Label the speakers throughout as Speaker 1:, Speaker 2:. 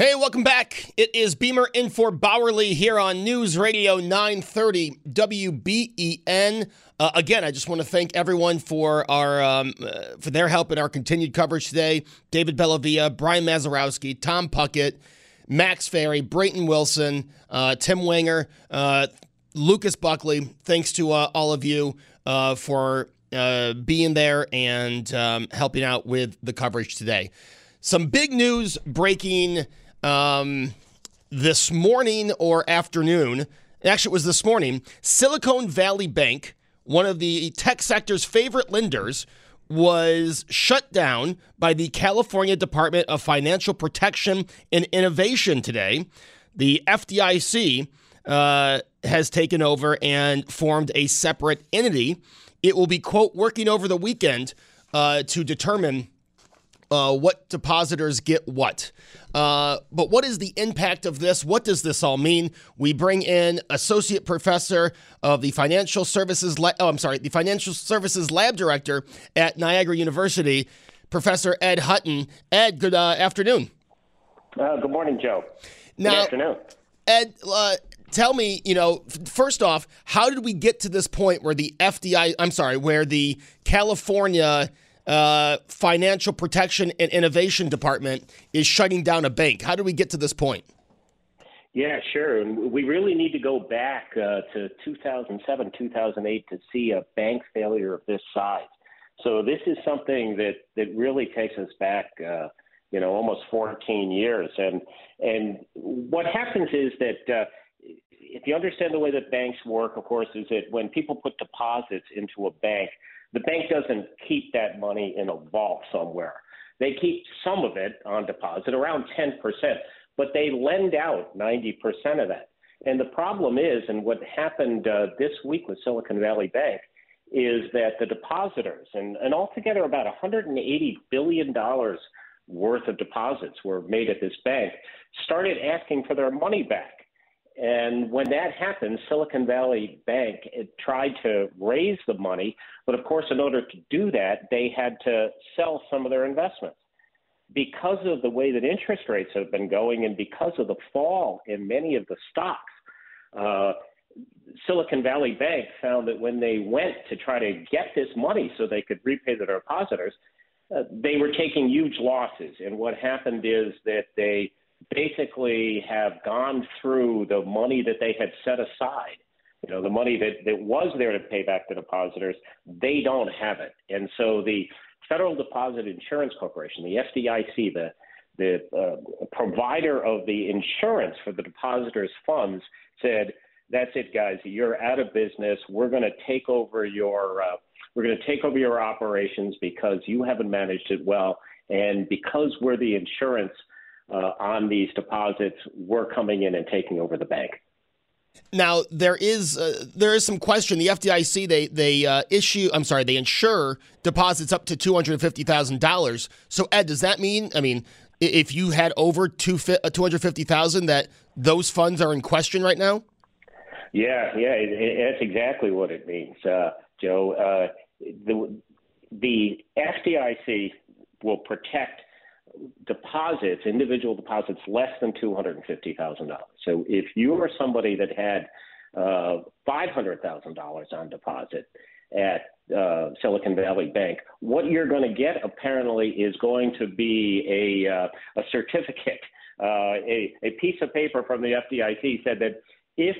Speaker 1: Hey, welcome back. It is Beamer in for Bauerle here on News Radio 930 WBEN. Uh, again, I just want to thank everyone for our um, uh, for their help in our continued coverage today. David Bellavia, Brian Mazarowski, Tom Puckett, Max Ferry, Brayton Wilson, uh, Tim Wenger, uh, Lucas Buckley. Thanks to uh, all of you uh, for being there and um, helping out with the coverage today. Some big news breaking um, this morning or afternoon. Actually, it was this morning. Silicon Valley Bank, one of the tech sector's favorite lenders, was shut down by the California Department of Financial Protection and Innovation today. The FDIC uh, has taken over and formed a separate entity. It will be, quote, working over the weekend uh, to determine uh, what depositors get what. Uh, but what is the impact of this? What does this all mean? We bring in associate professor of the financial services. La- oh, I'm sorry, the financial services lab director at Niagara University, Professor Ed Hutton. Ed, good uh, afternoon.
Speaker 2: Uh, good morning, Joe.
Speaker 1: Now,
Speaker 2: good afternoon.
Speaker 1: Ed, uh, tell me, you know, first off, how did we get to this point where the FDI, I'm sorry, where the California uh, Financial Protection and Innovation Department is shutting down a bank. How do we get to this point?
Speaker 2: Yeah, sure. We really need to go back uh, to 2007, 2008 to see a bank failure of this size. So this is something that, that really takes us back, uh, you know, almost 14 years. And and what happens is that uh, if you understand the way that banks work, of course, is that when people put deposits into a bank, the bank doesn't keep that money in a vault somewhere. They keep some of it on deposit, around 10%, but they lend out 90% of that. And the problem is, and what happened uh, this week with Silicon Valley Bank, is that the depositors, and, and altogether about $180 billion worth of deposits were made at this bank, started asking for their money back. And when that happened, Silicon Valley Bank tried to raise the money, but of course, in order to do that, they had to sell some of their investments. Because of the way that interest rates have been going and because of the fall in many of the stocks, uh, Silicon Valley Bank found that when they went to try to get this money so they could repay their depositors, uh, they were taking huge losses. And what happened is that they basically have gone through the money that they had set aside. You know, the money that, that was there to pay back the depositors, they don't have it. And so the Federal Deposit Insurance Corporation, the FDIC, the the uh, provider of the insurance for the depositors' funds, said, "That's it, guys. You're out of business. We're going to take over your uh, we're going to take over your operations because you haven't managed it well, and because we're the insurance uh, on these deposits, we're coming in and taking over the bank.
Speaker 1: Now there is uh, there is some question. The FDIC they they uh, issue I'm sorry they insure deposits up to two hundred fifty thousand dollars. So Ed, does that mean I mean if you had over two uh, two hundred fifty thousand that those funds are in question right now?
Speaker 2: Yeah, yeah, it, it, that's exactly what it means, uh, Joe. Uh, the the FDIC will protect deposits, individual deposits less than two hundred and fifty thousand dollars. So if you are somebody that had uh, five hundred thousand dollars on deposit at uh, Silicon Valley Bank, what you're going to get apparently is going to be a uh, a certificate, uh, a a piece of paper from the FDIC said that if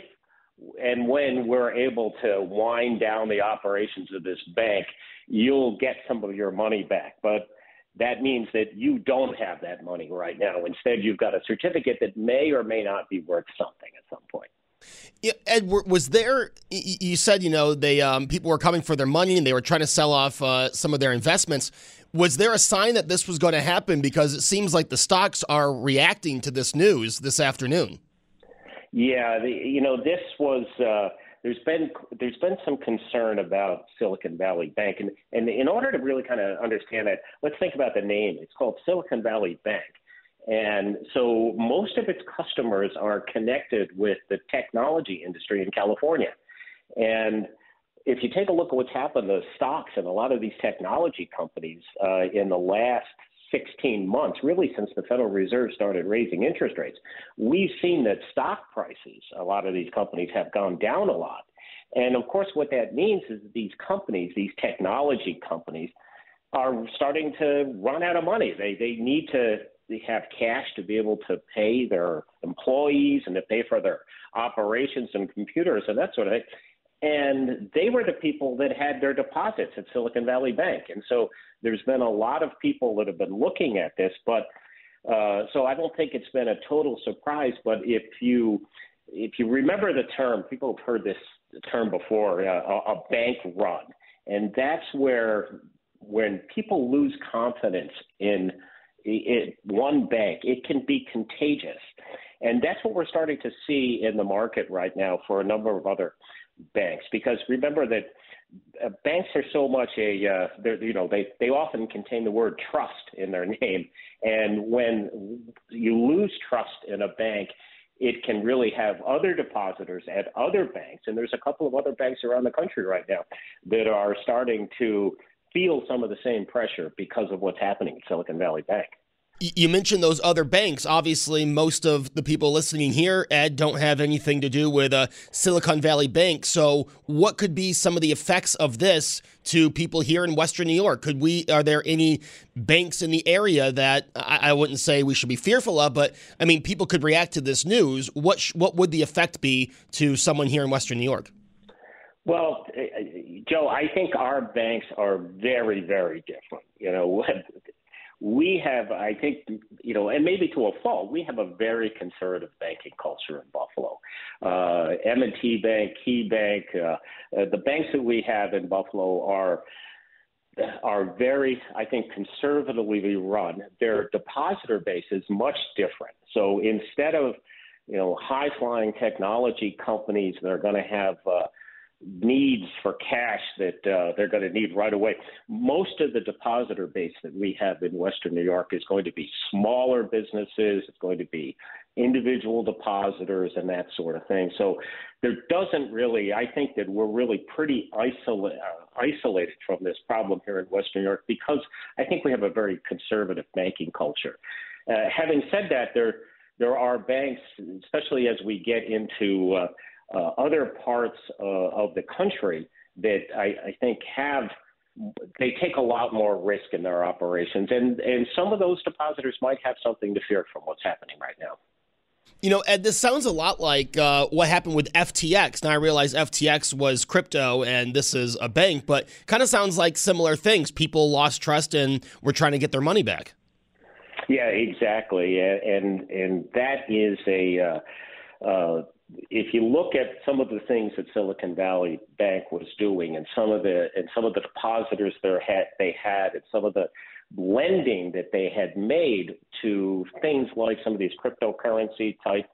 Speaker 2: and when we're able to wind down the operations of this bank, you'll get some of your money back. But that means that you don't have that money right now. Instead, you've got a certificate that may or may not be worth something at some point.
Speaker 1: Yeah, Ed, was there? You said you know they um, people were coming for their money and they were trying to sell off uh, some of their investments. Was there a sign that this was going to happen? Because it seems like the stocks are reacting to this news this afternoon.
Speaker 2: Yeah, the, you know this was. Uh, there's been there's been some concern about Silicon Valley Bank, and and in order to really kind of understand that, let's think about the name. It's called Silicon Valley Bank, and so most of its customers are connected with the technology industry in California, and if you take a look at what's happened to stocks and a lot of these technology companies uh, in the last 16 months, really since the Federal Reserve started raising interest rates, we've seen that stock prices, a lot of these companies have gone down a lot. And of course, what that means is that these companies, these technology companies, are starting to run out of money. They they need to have cash to be able to pay their employees and to pay for their operations and computers and that sort of thing. And they were the people that had their deposits at Silicon Valley Bank. And so there's been a lot of people that have been looking at this, but uh, so I don't think it's been a total surprise. But if you if you remember the term, people have heard this term before, uh, a, bank run, and that's where when people lose confidence in it, one bank, it can be contagious. And that's what we're starting to see in the market right now for a number of other banks. Because remember that uh, banks are so much a uh, you know they they often contain the word trust in their name. And when you lose trust in a bank it can really have other depositors at other banks. And there's a couple of other banks around the country right now that are starting to feel some of the same pressure because of what's happening at Silicon Valley Bank
Speaker 1: you mentioned those other banks. Obviously, most of the people listening here, Ed, don't have anything to do with a uh, Silicon Valley Bank. So, what could be some of the effects of this to people here in Western New York? Could we? Are there any banks in the area that I, I wouldn't say we should be fearful of? But I mean, people could react to this news. What sh- what would the effect be to someone here in Western New York?
Speaker 2: Well, uh, Joe, I think our banks are very, very different. You know, we have, I think, you know, and maybe to a fault, we have a very conservative banking culture in Buffalo. Uh, M&T Bank, Key Bank, uh, uh, the banks that we have in Buffalo are are very, I think, conservatively run. Their depositor base is much different. So instead of, you know, high flying technology companies that are going to have uh, needs for cash that uh, they're going to need right away. Most of the depositor base that we have in Western New York is going to be smaller businesses, it's going to be individual depositors and that sort of thing. So there doesn't really, I think that we're really pretty isola- uh, isolated from this problem here in Western New York because I think we have a very conservative banking culture. Uh, having said that, there there are banks, especially as we get into uh, uh, other parts uh, of the country that I, I think have they take a lot more risk in their operations, and and some of those depositors might have something to fear from what's happening right now.
Speaker 1: You know, Ed, this sounds a lot like uh, what happened with FTX. Now I realize FTX was crypto and this is a bank, but kind of sounds like similar things. People lost trust and were trying to get their money back.
Speaker 2: Yeah, exactly, and and that is a uh, uh, if you look at some of the things that Silicon Valley Bank was doing, and some of the and some of the depositors there had they had, and some of the lending that they had made to things like some of these cryptocurrency type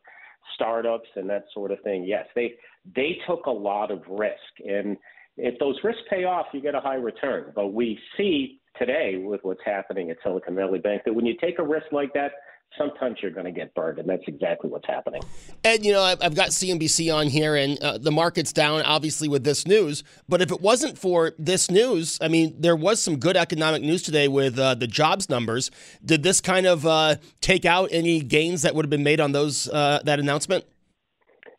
Speaker 2: startups and that sort of thing, yes, they they took a lot of risk, and if those risks pay off, you get a high return. But we see today with what's happening at Silicon Valley Bank that when you take a risk like that, sometimes you're going to get burned, and that's exactly what's happening.
Speaker 1: Ed, you know, I've got CNBC on here, and uh, the market's down, obviously, with this news. But if it wasn't for this news, I mean, there was some good economic news today with uh, the jobs numbers. Did this kind of uh, take out any gains that would have been made on those uh, that announcement?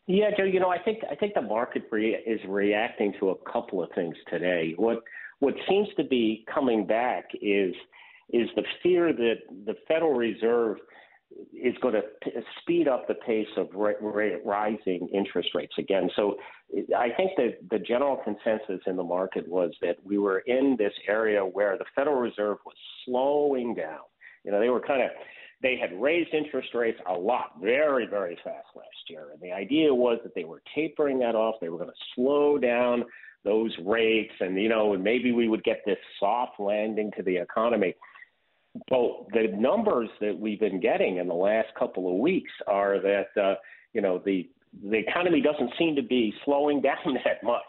Speaker 2: Yeah, Joe. You know, I think I think the market re- is reacting to a couple of things today. What what seems to be coming back is is the fear that the Federal Reserve is going to speed up the pace of rising interest rates again. So I think that the general consensus in the market was that we were in this area where the Federal Reserve was slowing down. You know, they were kind of they had raised interest rates a lot, very, very fast last year. And the idea was that they were tapering that off. They were going to slow down those rates and, you know, and maybe we would get this soft landing to the economy. But the numbers that we've been getting in the last couple of weeks are that, uh, you know, the, the economy doesn't seem to be slowing down that much.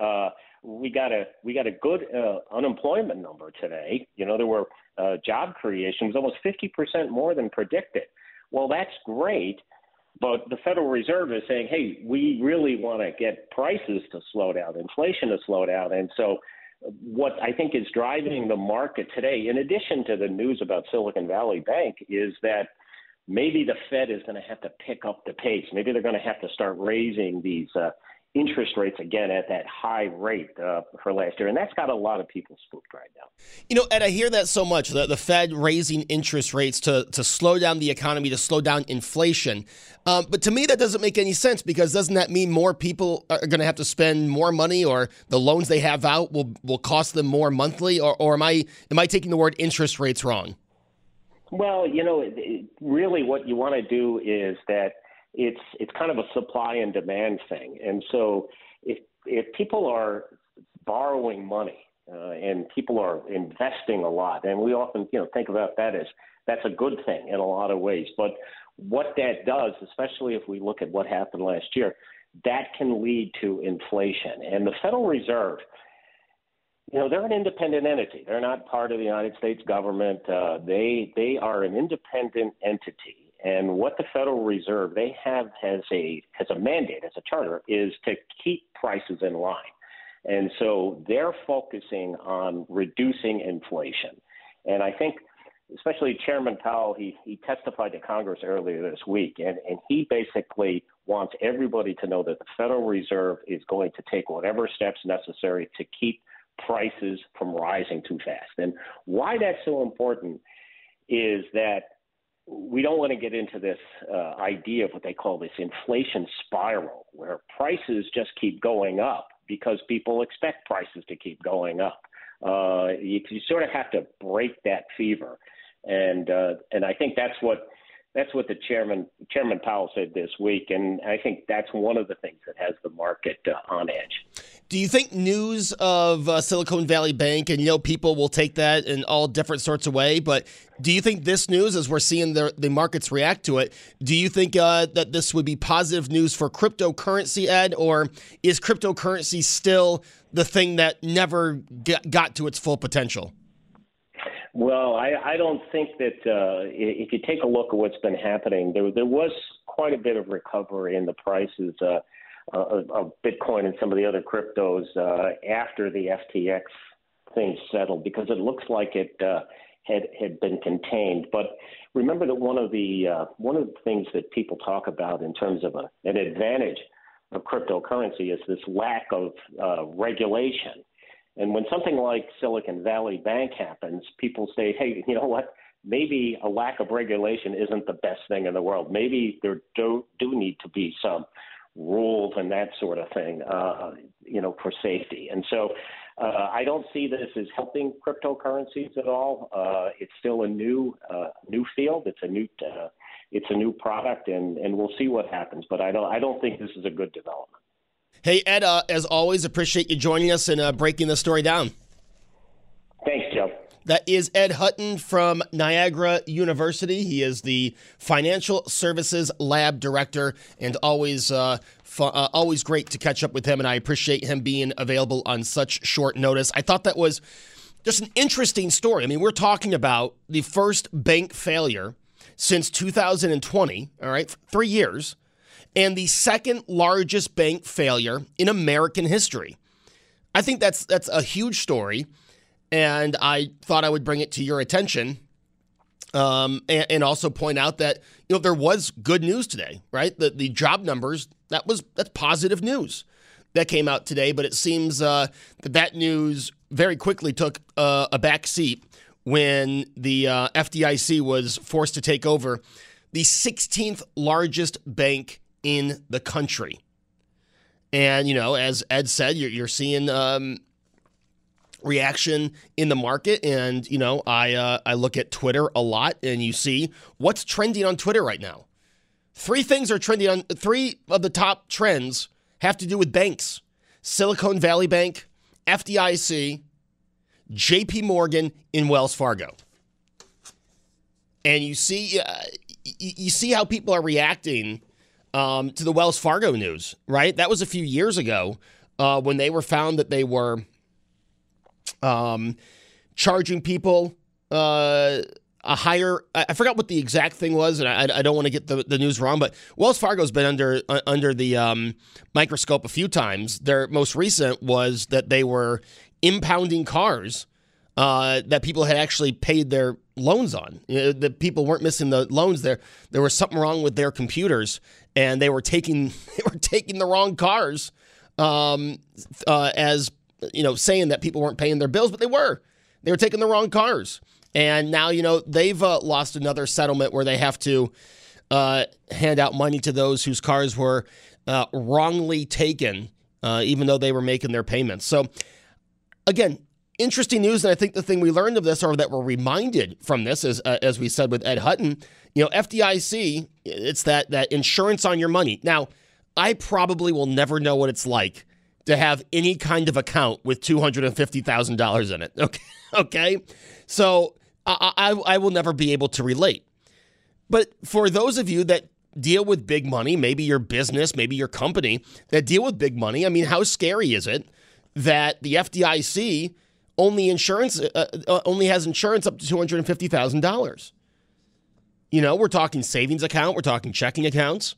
Speaker 2: Uh, we got a we got a good uh, unemployment number today. You know, there were uh, job creations almost 50% more than predicted. Well, that's great, but the Federal Reserve is saying, hey, we really want to get prices to slow down, inflation to slow down, and so. What I think is driving the market today, in addition to the news about Silicon Valley Bank, is that maybe the Fed is going to have to pick up the pace. Maybe they're going to have to start raising these uh, interest rates again at that high rate uh, for last year, and that's got a lot of people spooked right now.
Speaker 1: You know, Ed, I hear that so much the, the Fed raising interest rates to to slow down the economy, to slow down inflation. Um, but to me, that doesn't make any sense because doesn't that mean more people are going to have to spend more money, or the loans they have out will will cost them more monthly, or, or am I am I taking the word interest rates wrong?
Speaker 2: Well, you know, really, what you want to do is that it's it's kind of a supply and demand thing. And so if if people are borrowing money uh, and people are investing a lot, and we often you know think about that as that's a good thing in a lot of ways. But what that does, especially if we look at what happened last year, that can lead to inflation. And the Federal Reserve, you know, they're an independent entity. They're not part of the United States government. Uh, they they are an independent entity, and what the Federal Reserve they have has a has a mandate as a charter is to keep prices in line. And so they're focusing on reducing inflation. And I think especially Chairman Powell, he, he testified to Congress earlier this week, and, and he basically wants everybody to know that the Federal Reserve is going to take whatever steps necessary to keep prices from rising too fast. And why that's so important is that we don't want to get into this uh, idea of what they call this inflation spiral, where prices just keep going up because people expect prices to keep going up. Uh, you, you sort of have to break that fever, and uh, and I think that's what that's what the chairman Chairman Powell said this week, and I think that's one of the things that has the market uh, on edge.
Speaker 1: Do you think news of uh, Silicon Valley Bank, and you know people will take that in all different sorts of way, but do you think this news, as we're seeing the the markets react to it, do you think uh, that this would be positive news for cryptocurrency, Ed, or is cryptocurrency still the thing that never got to its full potential?
Speaker 2: Well, I, I don't think that uh, if you take a look at what's been happening, there there was quite a bit of recovery in the prices uh, uh, of Bitcoin and some of the other cryptos uh, after the FTX thing settled, because it looks like it uh, had had been contained. But remember that one of the uh, one of the things that people talk about in terms of a, an advantage of cryptocurrency is this lack of uh, regulation. And when something like Silicon Valley Bank happens, people say, hey, you know what? Maybe a lack of regulation isn't the best thing in the world. Maybe there do, do need to be some rules and that sort of thing, uh, you know, for safety. And so uh, I don't see this as helping cryptocurrencies at all. Uh, it's still a new uh, new field. It's a new uh, it's a new product, and, and we'll see what happens. But I don't I don't think this is a good development.
Speaker 1: Hey, Ed, uh, as always, appreciate you joining us and breaking the story down. That is Ed Hutton from Niagara University. He is the Financial Services Lab Director, and always, uh, fu- uh, always great to catch up with him. And I appreciate him being available on such short notice. I thought that was just an interesting story. I mean, we're talking about the first bank failure since 2020. All right, three years, and the second largest bank failure in American history. I think that's that's a huge story and I thought I would bring it to your attention. Um, and, and, also point out that you know there was good news today, right? The the job numbers that was that's positive news that came out today, but it seems uh, that that news very quickly took uh, a back seat when the uh, FDIC was forced to take over the 16th largest bank in the country. And you know, as Ed said, you're, you're seeing um, reaction in the market. And you know i uh, i look at twitter a lot and you see what's trending on twitter right now. Three things are trending on three of the top trends have to do with banks. Silicon valley bank fdic jp morgan in wells fargo. And you see uh, you see how people are reacting um, to the wells fargo news right? That was a few years ago uh, when they were found that they were um, charging people uh, a higher. I forgot what the exact thing was, and I, I don't want to get the, the news wrong. But Wells Fargo's been under uh, under the um, microscope a few times. Their most recent was that they were impounding cars uh, that people had actually paid their loans on. You know, the people weren't missing the loans. There there was something wrong with their computers, and they were taking they were taking the wrong cars um, uh, as you know, saying that people weren't paying their bills, but they were. They were taking the wrong cars. And now, you know, they've uh, lost another settlement where they have to uh, hand out money to those whose cars were uh, wrongly taken, uh, even though they were making their payments. So, again, interesting news. And I think the thing we learned of this, or that we're reminded from this, is uh, as we said with Ed Hutton, you know, FDIC, it's that that insurance on your money. Now, I probably will never know what it's like to have any kind of account with $250,000 in it. Okay. Okay. So I, I, I, will never be able to relate. But for those of you that deal with big money, maybe your business, maybe your company that deal with big money, I mean, how scary is it that the FDIC only insurance uh, uh, only has insurance up to $250,000? You know, we're talking savings account, we're talking checking accounts.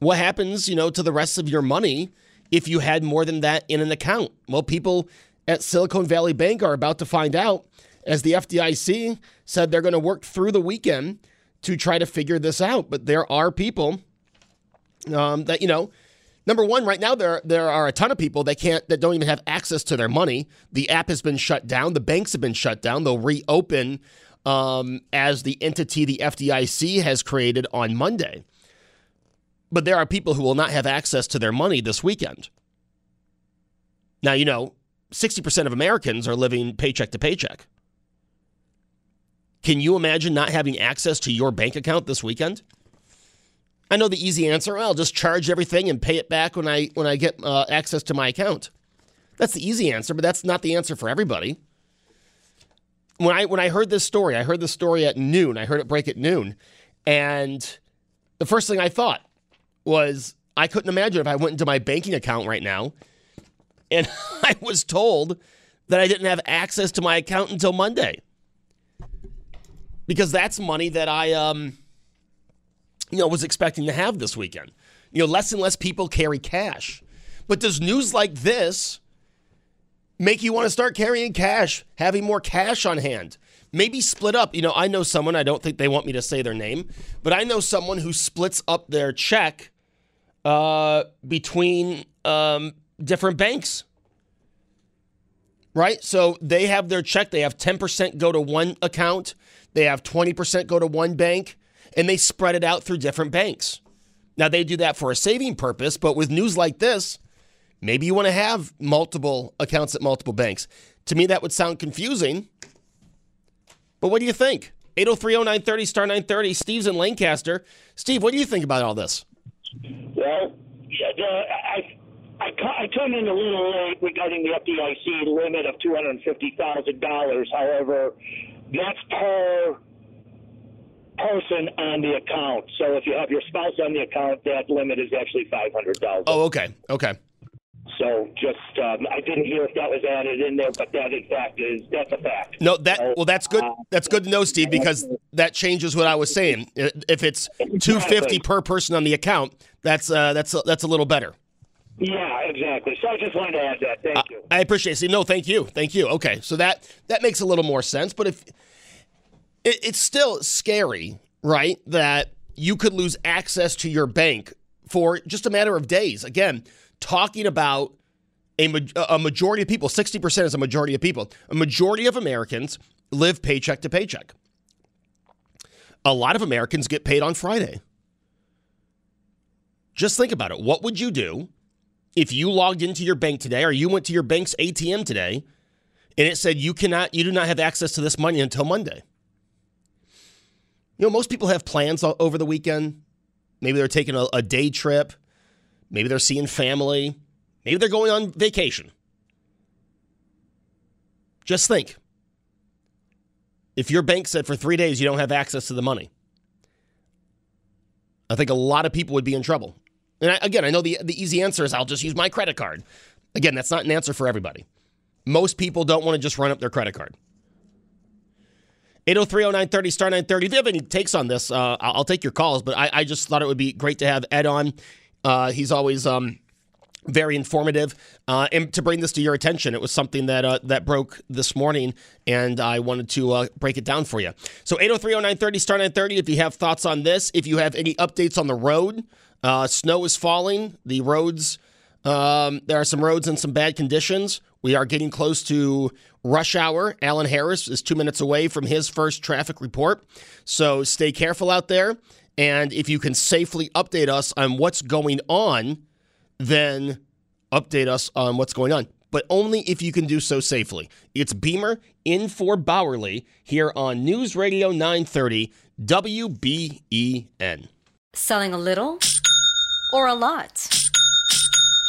Speaker 1: What happens, you know, to the rest of your money? If you had more than that in an account. Well, people at Silicon Valley Bank are about to find out as the FDIC said they're going to work through the weekend to try to figure this out. But there are people um, that, you know, number one, right now there there are a ton of people that can't that don't even have access to their money. The app has been shut down. The banks have been shut down. They'll reopen um, as the entity the FDIC has created on Monday. But there are people who will not have access to their money this weekend. Now, you know, 60% of Americans are living paycheck to paycheck. Can you imagine not having access to your bank account this weekend? I know the easy answer. I'll just charge everything and pay it back when I when I get uh, access to my account. That's the easy answer, but that's not the answer for everybody. When I when I heard this story, I heard the story at noon. I heard it break at noon, and the first thing I thought, was I couldn't imagine if I went into my banking account right now and I was told that I didn't have access to my account until Monday. Because that's money that I um you know was expecting to have this weekend. You know, less and less people carry cash. But does news like this make you want to start carrying cash, having more cash on hand? Maybe split up. You know, I know someone, I don't think they want me to say their name, but I know someone who splits up their check uh, between um, different banks. Right? So they have their check, they have 10% go to one account, they have 20% go to one bank, and they spread it out through different banks. Now, they do that for a saving purpose, but with news like this, maybe you want to have multiple accounts at multiple banks. To me, that would sound confusing. But what do you think? 803 0930 star 930. Steve's in Lancaster. Steve, what do you think about all this?
Speaker 3: Well, I I I, I turned in a little late regarding the FDIC limit of two hundred fifty thousand dollars. However, that's per person on the account. So if you have your spouse on the account, that limit is actually five hundred thousand.
Speaker 1: Oh, okay, okay.
Speaker 3: So just um, I didn't hear if that was added in there, but that in fact is that's a fact.
Speaker 1: No, that well, that's good. That's good to know, Steve, because that changes what I was saying. If it's two fifty per person on the account, that's uh, that's that's a little better.
Speaker 3: Yeah, exactly. So I just wanted to add that. Thank you.
Speaker 1: I appreciate it. See, no, thank you, thank you. Okay, so that that makes a little more sense. But if it, it's still scary, right? That you could lose access to your bank for just a matter of days. Again, talking about a, a majority of people, 60% is a majority of people, a majority of Americans live paycheck to paycheck. A lot of Americans get paid on Friday. Just think about it. What would you do if you logged into your bank today or you went to your bank's ATM today and it said you cannot you do not have access to this money until Monday? You know, most people have plans over the weekend. Maybe they're taking a, a day trip. Maybe they're seeing family. Maybe they're going on vacation. Just think if your bank said for three days you don't have access to the money, I think a lot of people would be in trouble. And I, again, I know the, the easy answer is I'll just use my credit card. Again, that's not an answer for everybody. Most people don't want to just run up their credit card. 8030930 star 930. If you have any takes on this, uh, I'll take your calls, but I, I, just thought it would be great to have Ed on. Uh, he's always um, very informative. Uh, and to bring this to your attention, it was something that uh, that broke this morning, and I wanted to uh, break it down for you. So 8030930 star 930. If you have thoughts on this, if you have any updates on the road, uh, snow is falling. The roads, um, there are some roads in some bad conditions. We are getting close to rush hour. Alan Harris is two minutes away from his first traffic report. So stay careful out there. And if you can safely update us on what's going on, then update us on what's going on. But only if you can do so safely. It's Beamer in for Bauerle here on News Radio 930 WBEN.
Speaker 4: Selling a little or a lot?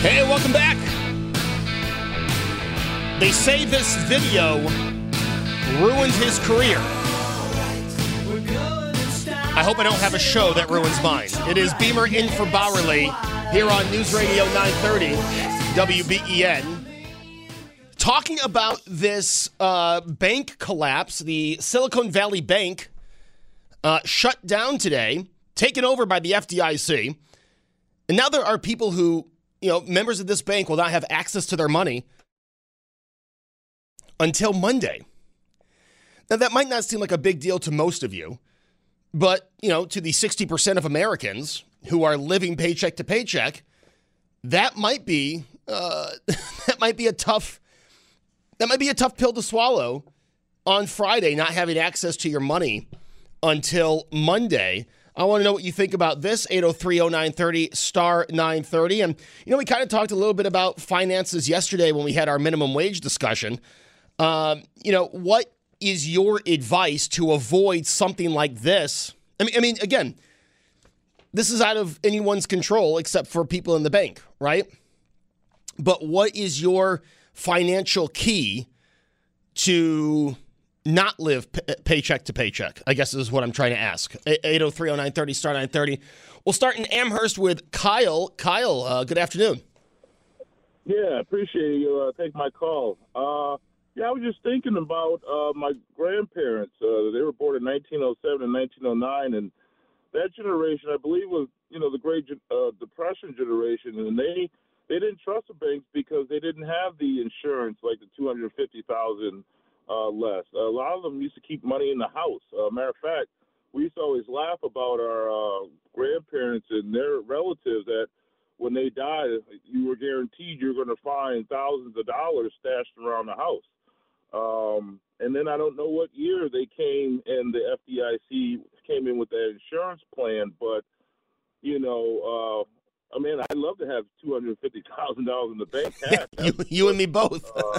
Speaker 1: Hey, welcome back. They say this video ruined his career. I hope I don't have a show that ruins mine. It is Beamer in for Bauerle here on News Radio 930 WBEN. Talking about this uh, bank collapse, the Silicon Valley Bank uh, shut down today, taken over by the FDIC. And now there are people who you know, members of this bank will not have access to their money until Monday. Now, that might not seem like a big deal to most of you, but, you know, to the 60% of Americans who are living paycheck to paycheck, that might be uh, that might be a tough that might be a tough pill to swallow on Friday, not having access to your money until Monday. I want to know what you think about this 8030930 star 930. And, you know, we kind of talked a little bit about finances yesterday when we had our minimum wage discussion. Um, you know, what is your advice to avoid something like this? I mean, I mean, again, this is out of anyone's control except for people in the bank, right? But what is your financial key to not live p- paycheck to paycheck? I guess is what I'm trying to ask. 8030930 star 930. We'll start in Amherst with Kyle. Kyle, uh, good afternoon.
Speaker 5: Yeah, appreciate you uh, taking my call. Uh, yeah, I was just thinking about uh, my grandparents. Uh, they were born in 1907 and 1909, and that generation, I believe, was you know the Great uh, Depression generation, and they they didn't trust the banks because they didn't have the insurance like the 250,000 uh, less. A lot of them used to keep money in the house. Uh, matter of fact, we used to always laugh about our uh, grandparents and their relatives that when they died, you were guaranteed you're going to find thousands of dollars stashed around the house. Um, and then I don't know what year they came and the FDIC came in with that insurance plan, but you know, uh, I mean, I'd love to have two hundred fifty thousand dollars in the bank.
Speaker 1: you, you and me both.
Speaker 5: uh,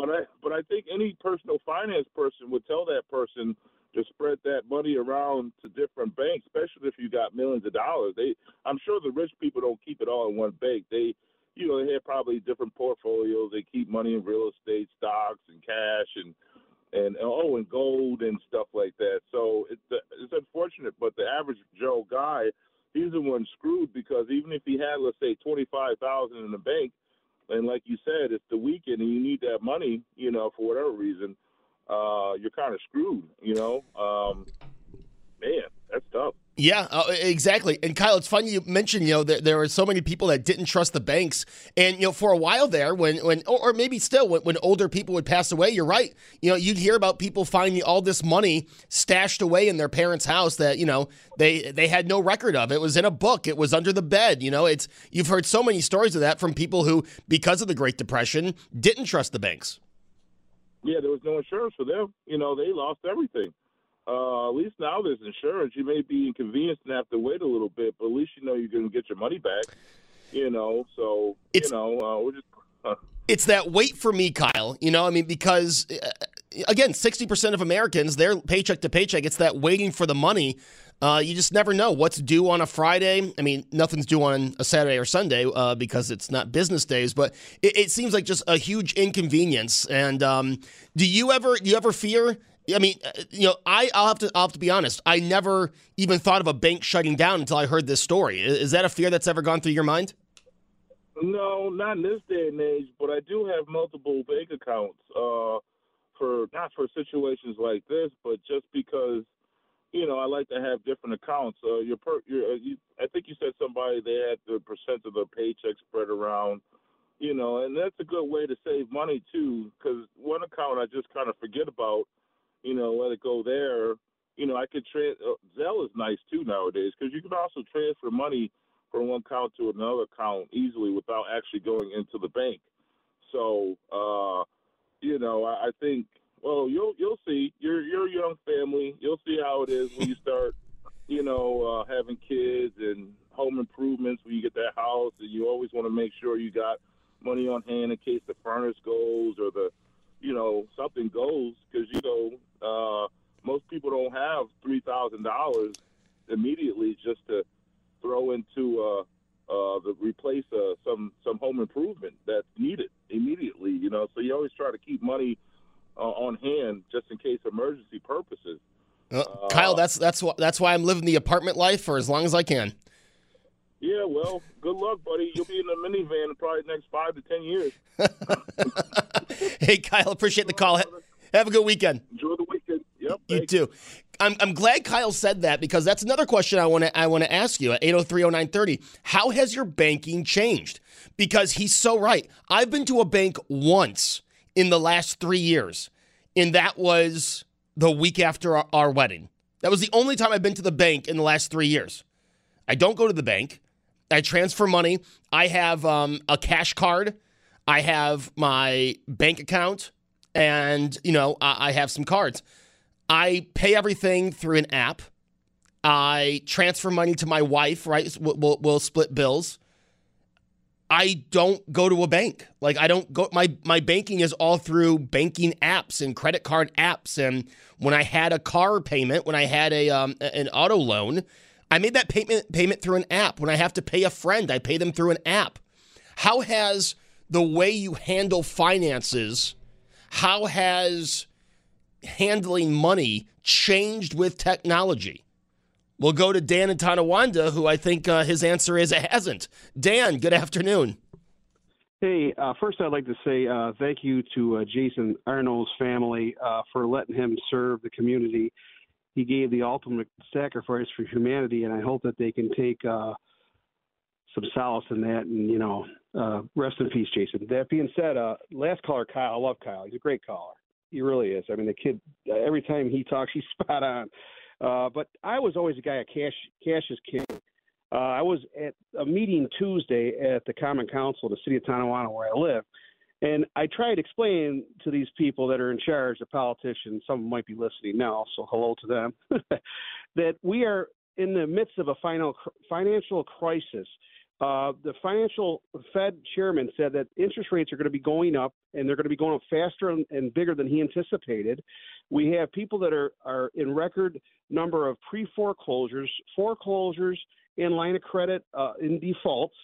Speaker 5: but I but I think any personal finance person would tell that person to spread that money around to different banks, especially if you got millions of dollars. They I'm sure the rich people don't keep it all in one bank. They you know, they have probably different portfolios. They keep money in real estate, stocks and cash and and oh and gold and stuff like that. So it's it's unfortunate, but the average Joe guy, he's the one screwed because even if he had let's say twenty five thousand in the bank, and like you said, it's the weekend and you need that money, you know, for whatever reason, uh, you're kind of screwed, you know. Um, man, that's tough.
Speaker 1: Yeah, uh, exactly. And Kyle, it's funny you mentioned, you know, that there were so many people that didn't trust the banks. And, you know, for a while there, when, when or, maybe still, when, when older people would pass away, you're right. You know, you'd hear about people finding all this money stashed away in their parents' house that, you know, they, they had no record of. It was in a book, it was under the bed. You know, it's, you've heard so many stories of that from people who, because of the Great Depression, didn't trust the banks.
Speaker 5: Yeah, there was no insurance for them. You know, they lost everything. Uh, at least now there's insurance. You may be inconvenienced and have to wait a little bit, but at least you know you're going to get your money back. You know, so
Speaker 1: it's,
Speaker 5: you know, uh, we're just. Uh,
Speaker 1: it's that wait for me, Kyle. You know, I mean, because uh, again, sixty percent of Americans, they're paycheck to paycheck. It's that waiting for the money. Uh, you just never know what's due on a Friday. I mean, nothing's due on a Saturday or Sunday uh, because it's not business days. But it, it, seems like just a huge inconvenience. And um, do you ever do you ever fear I mean, uh, you know, I, I'll have to I'll have to be honest. I never even thought of a bank shutting down until I heard this story. Is that a fear that's ever gone through your mind?
Speaker 5: No, not in this day and age. But I do have multiple bank accounts uh, for not for situations like this, but just because you know I like to have different accounts. Uh, your per, your, uh, you, I think you said somebody they had the percent of the paycheck spread around. You know, and that's a good way to save money too. Because one account I just kind of forget about. You know, let it go there. You know, I could trade. Uh, Zelle is nice too nowadays because you can also transfer money from one account to another account easily without actually going into the bank. So, uh, you know, I, I think well, you'll you'll see. You're you're a young family. You'll see how it is when you start, you know, uh, having kids and home improvements. When you get that house, and you always want to make sure you got money on hand in case the furnace goes or the, you know, something goes. Because you know, uh, most people don't have three thousand dollars immediately just to throw into uh, uh, the replace uh, some some home improvement that's needed immediately. You know, so you always try to keep money uh, on hand just in case emergency purposes.
Speaker 1: Uh, Kyle, that's that's why that's why I'm living the apartment life for as long as I can.
Speaker 5: Yeah, well, good luck, buddy. You'll be in a minivan probably the next five to ten years.
Speaker 1: hey, Kyle, appreciate the call. Have a good weekend.
Speaker 5: Enjoy the weekend. Yep.
Speaker 1: You too. I'm, I'm glad Kyle said that because that's another question I want to I want to ask you at 8030930. How has your banking changed? Because he's so right. I've been to a bank once in the last 3 years, and that was the week after our, our wedding. That was the only time I've been to the bank in the last 3 years. I don't go to the bank. I transfer money. I have um, a cash card. I have my bank account, and you know I, I have some cards. I pay everything through an app. I transfer money to my wife. Right, we'll, we'll, split bills. I don't go to a bank. Like I don't go. My my banking is all through banking apps and credit card apps. And when I had a car payment, when I had a um, an auto loan, I made that payment payment through an app. When I have to pay a friend, I pay them through an app. How has the way you handle finances, how has handling money changed with technology? We'll go to Dan in Tonawanda, who I think uh, his answer is it hasn't. Dan, good afternoon.
Speaker 6: Hey, uh, first I'd like to say uh, thank you to uh, Jason Arnold's family uh, for letting him serve the community he gave the ultimate sacrifice for humanity, and I hope that they can take uh, some solace in that. And you know, uh, rest in peace, Jason. That being said, uh, last caller, Kyle. I love Kyle. He's a great caller. He really is. I mean, the kid. Every time he talks, he's spot on. Uh, but I was always a guy. A cash, cash is king. Uh, I was at a meeting Tuesday at the Common Council of the City of Tonawanda, where I live, and I try tried explaining to these people that are in charge, the politicians, some might be listening now, so hello to them, that we are in the midst of a final financial crisis. Uh, the financial Fed chairman said that interest rates are going to be going up, and they're going to be going up faster and, and bigger than he anticipated. We have people that are are in record number of pre foreclosures, foreclosures, in line of credit uh, in defaults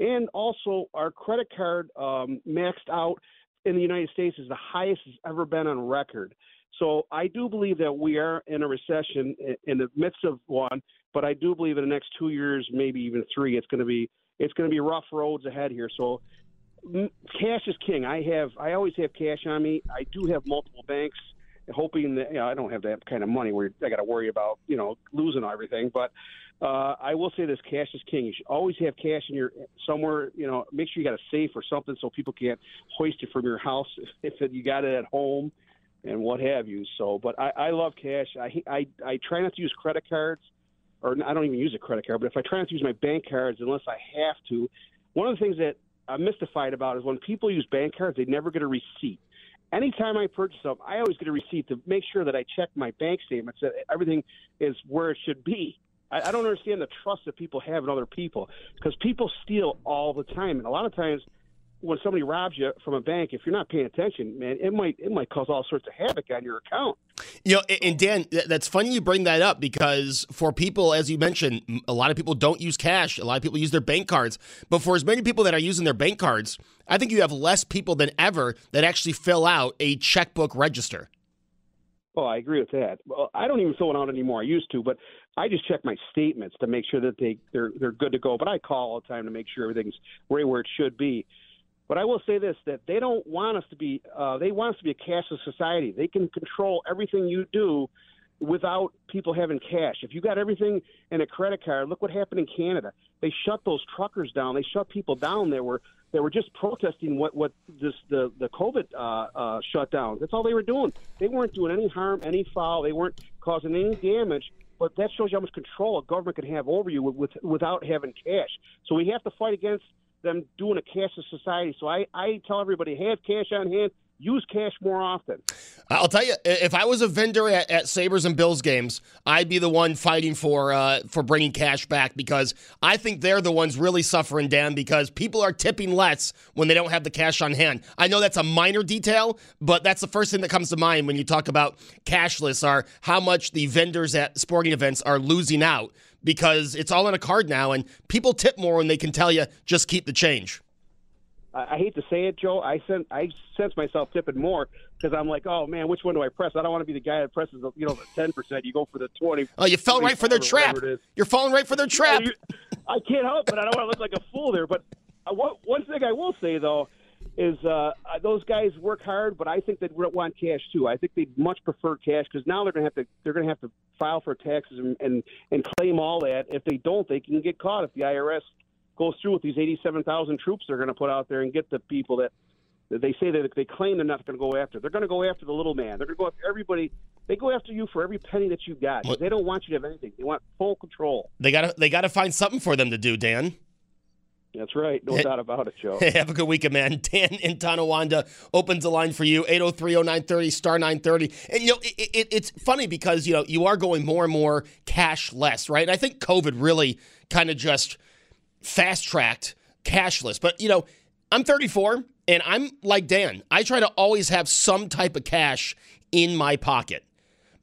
Speaker 6: and also our credit card um, maxed out in the United States is the highest it's ever been on record. So I do believe that we are in a recession in the midst of one, but I do believe in the next two years, maybe even three, it's going to be it's going to be rough roads ahead here. So cash is king. I have I always have cash on me. I do have multiple banks, hoping that you know, I don't have that kind of money where I got to worry about you know losing everything, but uh, I will say this: cash is king. You should always have cash in your somewhere. You know, make sure you got a safe or something so people can't hoist it from your house if you got it at home and what have you. So, but I, I love cash. I, I I try not to use credit cards, or I don't even use a credit card. But if I try not to use my bank cards unless I have to, one of the things that I'm mystified about is when people use bank cards, they never get a receipt. Anytime I purchase something, I always get a receipt to make sure that I check my bank statements that everything is where it should be. I, I don't understand the trust that people have in other people because people steal all the time, and a lot of times when somebody robs you from a bank, if you're not paying attention, man, it might it might cause all sorts of havoc on your account.
Speaker 1: You know, and Dan, that's funny you bring that up because for people, as you mentioned, a lot of people don't use cash. A lot of people use their bank cards. But for as many people that are using their bank cards, I think you have less people than ever that actually fill out a checkbook register.
Speaker 6: Oh, I agree with that. Well, I don't even fill it out anymore. I used to, but I just check my statements to make sure that they they're they're good to go. But I call all the time to make sure everything's right where it should be. But I will say this: that they don't want us to be. Uh, they want us to be a cashless society. They can control everything you do without people having cash. If you got everything in a credit card, look what happened in Canada. They shut those truckers down. They shut people down. They were they were just protesting what what this the the COVID uh, uh, shutdown. That's all they were doing. They weren't doing any harm, any foul. They weren't causing any damage. But that shows you how much control a government can have over you with, with without having cash. So we have to fight against them doing a cashless society. So I, I tell everybody have cash on hand use cash more often.
Speaker 1: I'll tell you, if I was a vendor at, at, Sabres and Bills games, I'd be the one fighting for uh, for bringing cash back because I think they're the ones really suffering, Dan, because people are tipping less when they don't have the cash on hand. I know that's a minor detail, but that's the first thing that comes to mind when you talk about cashless are how much the vendors at sporting events are losing out because it's all on a card now and people tip more when they can tell you just keep the change.
Speaker 6: I, hate to say it, Joe. I sense I sense myself tipping more because I'm like, oh man, which one do I press? I don't want to be the guy that presses, the, you know, the ten percent. You go for the twenty.
Speaker 1: Oh, you fell right for their trap. You're falling right for their trap.
Speaker 6: I can't help it. I don't want to look like a fool there. But uh, one thing I will say though is uh, those guys work hard, but I think they want cash too. I think they'd much prefer cash because now they're going to have to they're going to have to file for taxes and, and and claim all that. If they don't, they can get caught if the IRS goes through with these 87,000 troops they're going to put out there and get the people that they say that they claim they're not going to go after. They're going to go after the little man. They're going to go after everybody. They go after you for every penny that you got. They don't want you to have anything. They want full control.
Speaker 1: They got to they got to find something for them to do, Dan.
Speaker 6: That's right. No doubt about it, Joe.
Speaker 1: Hey, Have a good weekend, man. Dan in Tonawanda opens the line for you, 803-0930, star 930. And, you know, it, it, it's funny because, you know, you are going more and more cashless, right? And I think COVID really kind of just – fast tracked cashless. But, you know, I'm 34 and I'm like Dan. I try to always have some type of cash in my pocket.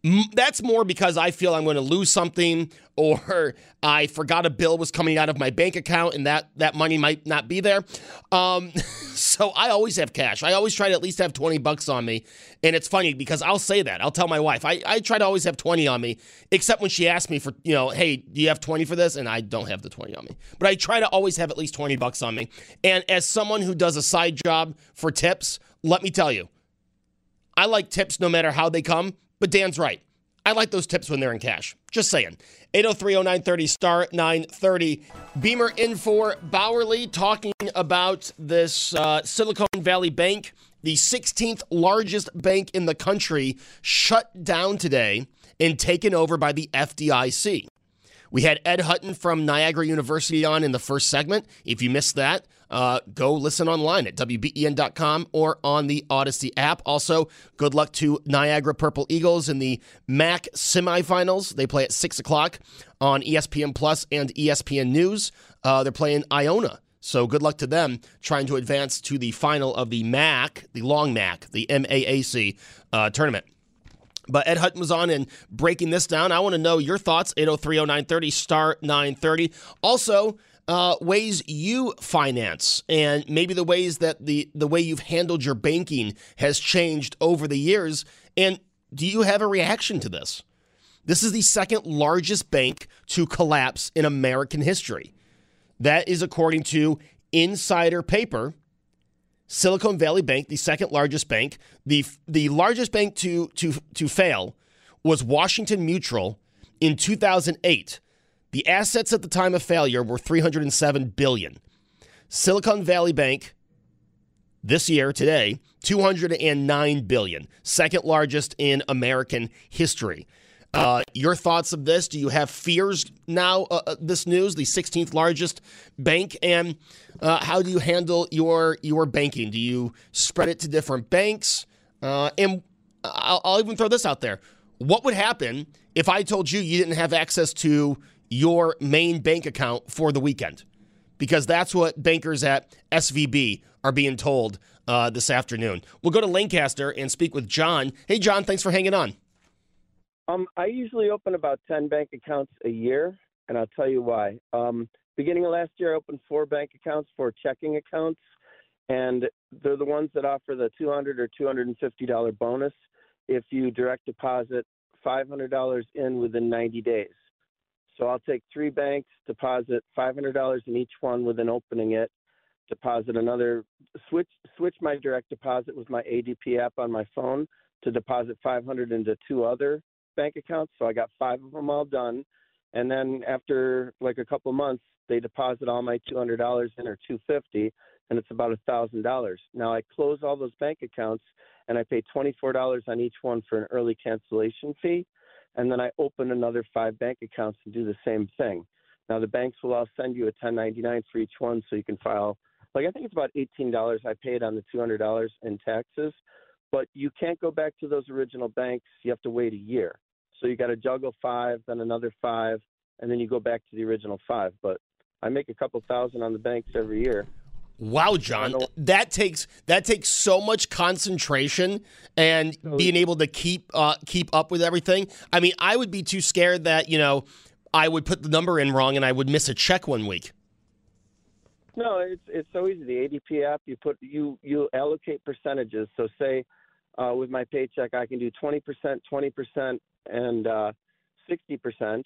Speaker 1: That's more because I feel I'm going to lose something or I forgot a bill was coming out of my bank account and that, that money might not be there. Um, so I always have cash. I always try to at least have 20 bucks on me. And it's funny because I'll say that. I'll tell my wife, I, I try to always have 20 on me, except when she asks me for, you know, hey, do you have 20 for this? And I don't have the 20 on me. But I try to always have at least 20 bucks on me. And as someone who does a side job for tips, let me tell you, I like tips no matter how they come, but Dan's right. I like those tips when they're in cash. Just saying. 8030930 star 930. Beamer in for Bauerle talking about this uh, Silicon Valley Bank, the 16th largest bank in the country, shut down today and taken over by the FDIC. We had Ed Hutton from Niagara University on in the first segment. If you missed that, uh, go listen online at WBEN.com or on the Audacy app. Also, good luck to Niagara Purple Eagles in the MAC semifinals. They play at 6 o'clock on ESPN Plus and ESPN News. Uh, they're playing Iona. So good luck to them trying to advance to the final of the MAC, the long MAC, the MAAC uh, tournament. But Ed Hutton was on and breaking this down. I want to know your thoughts. 8030930 star 930. Also, uh, ways you finance and maybe the ways that the the way you've handled your banking has changed over the years. And do you have a reaction to this? This is the second largest bank to collapse in American history. That is according to Insider Paper. Silicon Valley Bank, the second largest bank, the the largest bank to to to fail was Washington Mutual in 2008 the assets at the time of failure were 307 billion. Silicon Valley Bank this year today 209 billion, second largest in American history. Uh, your thoughts of this? Do you have fears now? Uh, uh this news, the 16th largest bank, and uh, how do you handle your your banking? Do you spread it to different banks? Uh, and I'll, I'll even throw this out there: What would happen if I told you you didn't have access to your main bank account for the weekend because that's what bankers at SVB are being told uh, this afternoon. We'll go to Lancaster and speak with John. Hey, John, thanks for hanging on.
Speaker 7: Um, I usually open about 10 bank accounts a year, and I'll tell you why. Um, beginning of last year, I opened four bank accounts, four checking accounts, and they're the ones that offer the 200 or $250 bonus if you direct deposit $500 in within 90 days. So I'll take three banks, deposit $500 in each one within opening it. deposit another switch switch my direct deposit with my ADP app on my phone to deposit 500 into two other bank accounts. So I got five of them all done, and then after like a couple months, they deposit all my $200 in or 250, and it's about a thousand dollars. Now I close all those bank accounts and I pay $24 on each one for an early cancellation fee, and then I open another five bank accounts and do the same thing. Now the banks will all send you a 1099 for each one, so you can file. Like I think it's about $18 I paid on the $200 in taxes, but you can't go back to those original banks. You have to wait a year. So you got to juggle five, then another five, and then you go back to the original five. But I make a couple thousand on the banks every year.
Speaker 1: Wow, John, that takes that takes so much concentration and being able to keep uh, keep up with everything. I mean, I would be too scared that you know I would put the number in wrong and I would miss a check one week.
Speaker 7: No, it's it's so easy. The ADP app, you put you you allocate percentages. So say uh, with my paycheck, I can do twenty percent, twenty percent, and uh, sixty percent,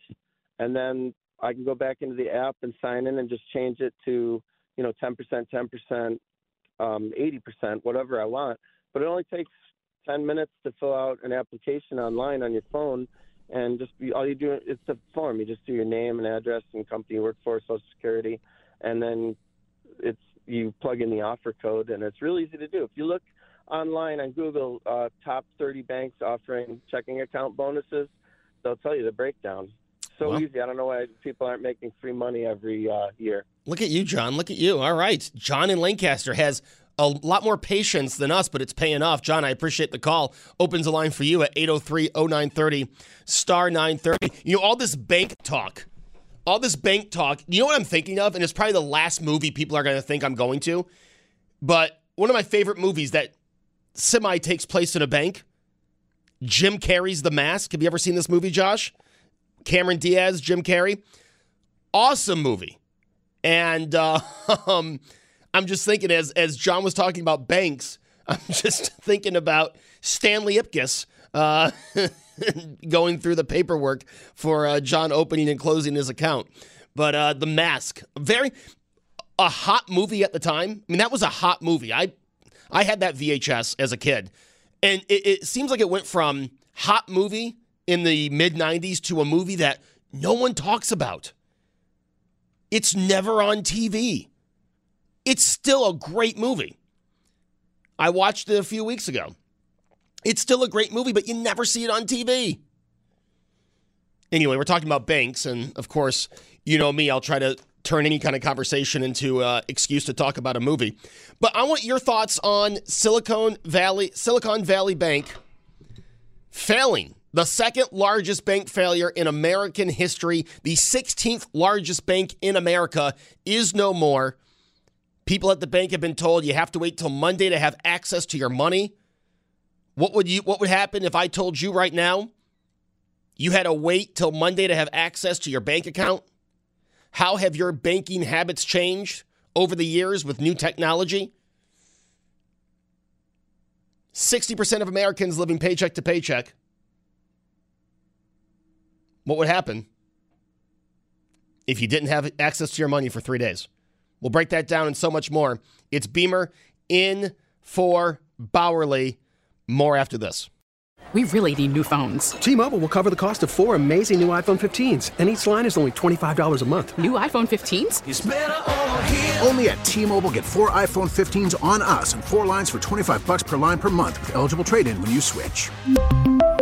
Speaker 7: and then I can go back into the app and sign in and just change it to you know ten percent, ten percent, um, eighty percent, whatever I want. But it only takes ten minutes to fill out an application online on your phone, and just be, all you do it's a form. You just do your name and address and company you work for, Social Security, and then it's you plug in the offer code, and it's really easy to do. If you look online on Google, uh, top 30 banks offering checking account bonuses, they'll tell you the breakdown. So
Speaker 1: Well-
Speaker 7: easy. I don't know why people aren't making free money every uh, year.
Speaker 1: Look at you, John. Look at you. All right, John in Lancaster has a lot more patience than us, but it's paying off. John, I appreciate the call. Opens a line for you at 803-0930, star 930. You know, all this bank talk, all this bank talk, you know what I'm thinking of? And it's probably the last movie people are going to think I'm going to. But one of my favorite movies that semi takes place in a bank, Jim Carrey's The Mask. Have you ever seen this movie, Josh? Cameron Diaz, Jim Carrey. Awesome movie. And uh, um, I'm just thinking, as as John was talking about banks, I'm just thinking about Stanley Ipkiss uh, going through the paperwork for uh, John opening and closing his account. But uh, the mask, very a hot movie at the time. I mean, that was a hot movie. I I had that VHS as a kid, and it, it seems like it went from hot movie in the mid '90s to a movie that no one talks about. It's never on TV. It's still a great movie. I watched it a few weeks ago. It's still a great movie, but you never see it on TV. Anyway, we're talking about banks, and of course, you know me, I'll try to turn any kind of conversation into an excuse to talk about a movie. But I want your thoughts on Silicon Valley, Silicon Valley Bank failing. The second largest bank failure in American history, the 16th largest bank in America, is no more. People at the bank have been told you have to wait till Monday to have access to your money. What would you what would happen if I told you right now you had to wait till Monday to have access to your bank account? How have your banking habits changed over the years with new technology? 60% of Americans living paycheck to paycheck. What would happen if you didn't have access to your money for three days? We'll break that down and so much more. It's Beamer in for Bauerle. More after this.
Speaker 8: We really need new phones.
Speaker 9: T-Mobile will cover the cost of four amazing new iPhone 15s, and each line is only $25 a month.
Speaker 8: New iPhone 15s?
Speaker 10: Only at T-Mobile get four iPhone 15s on us and four lines for 25 bucks per line per month with eligible trade-in when you switch.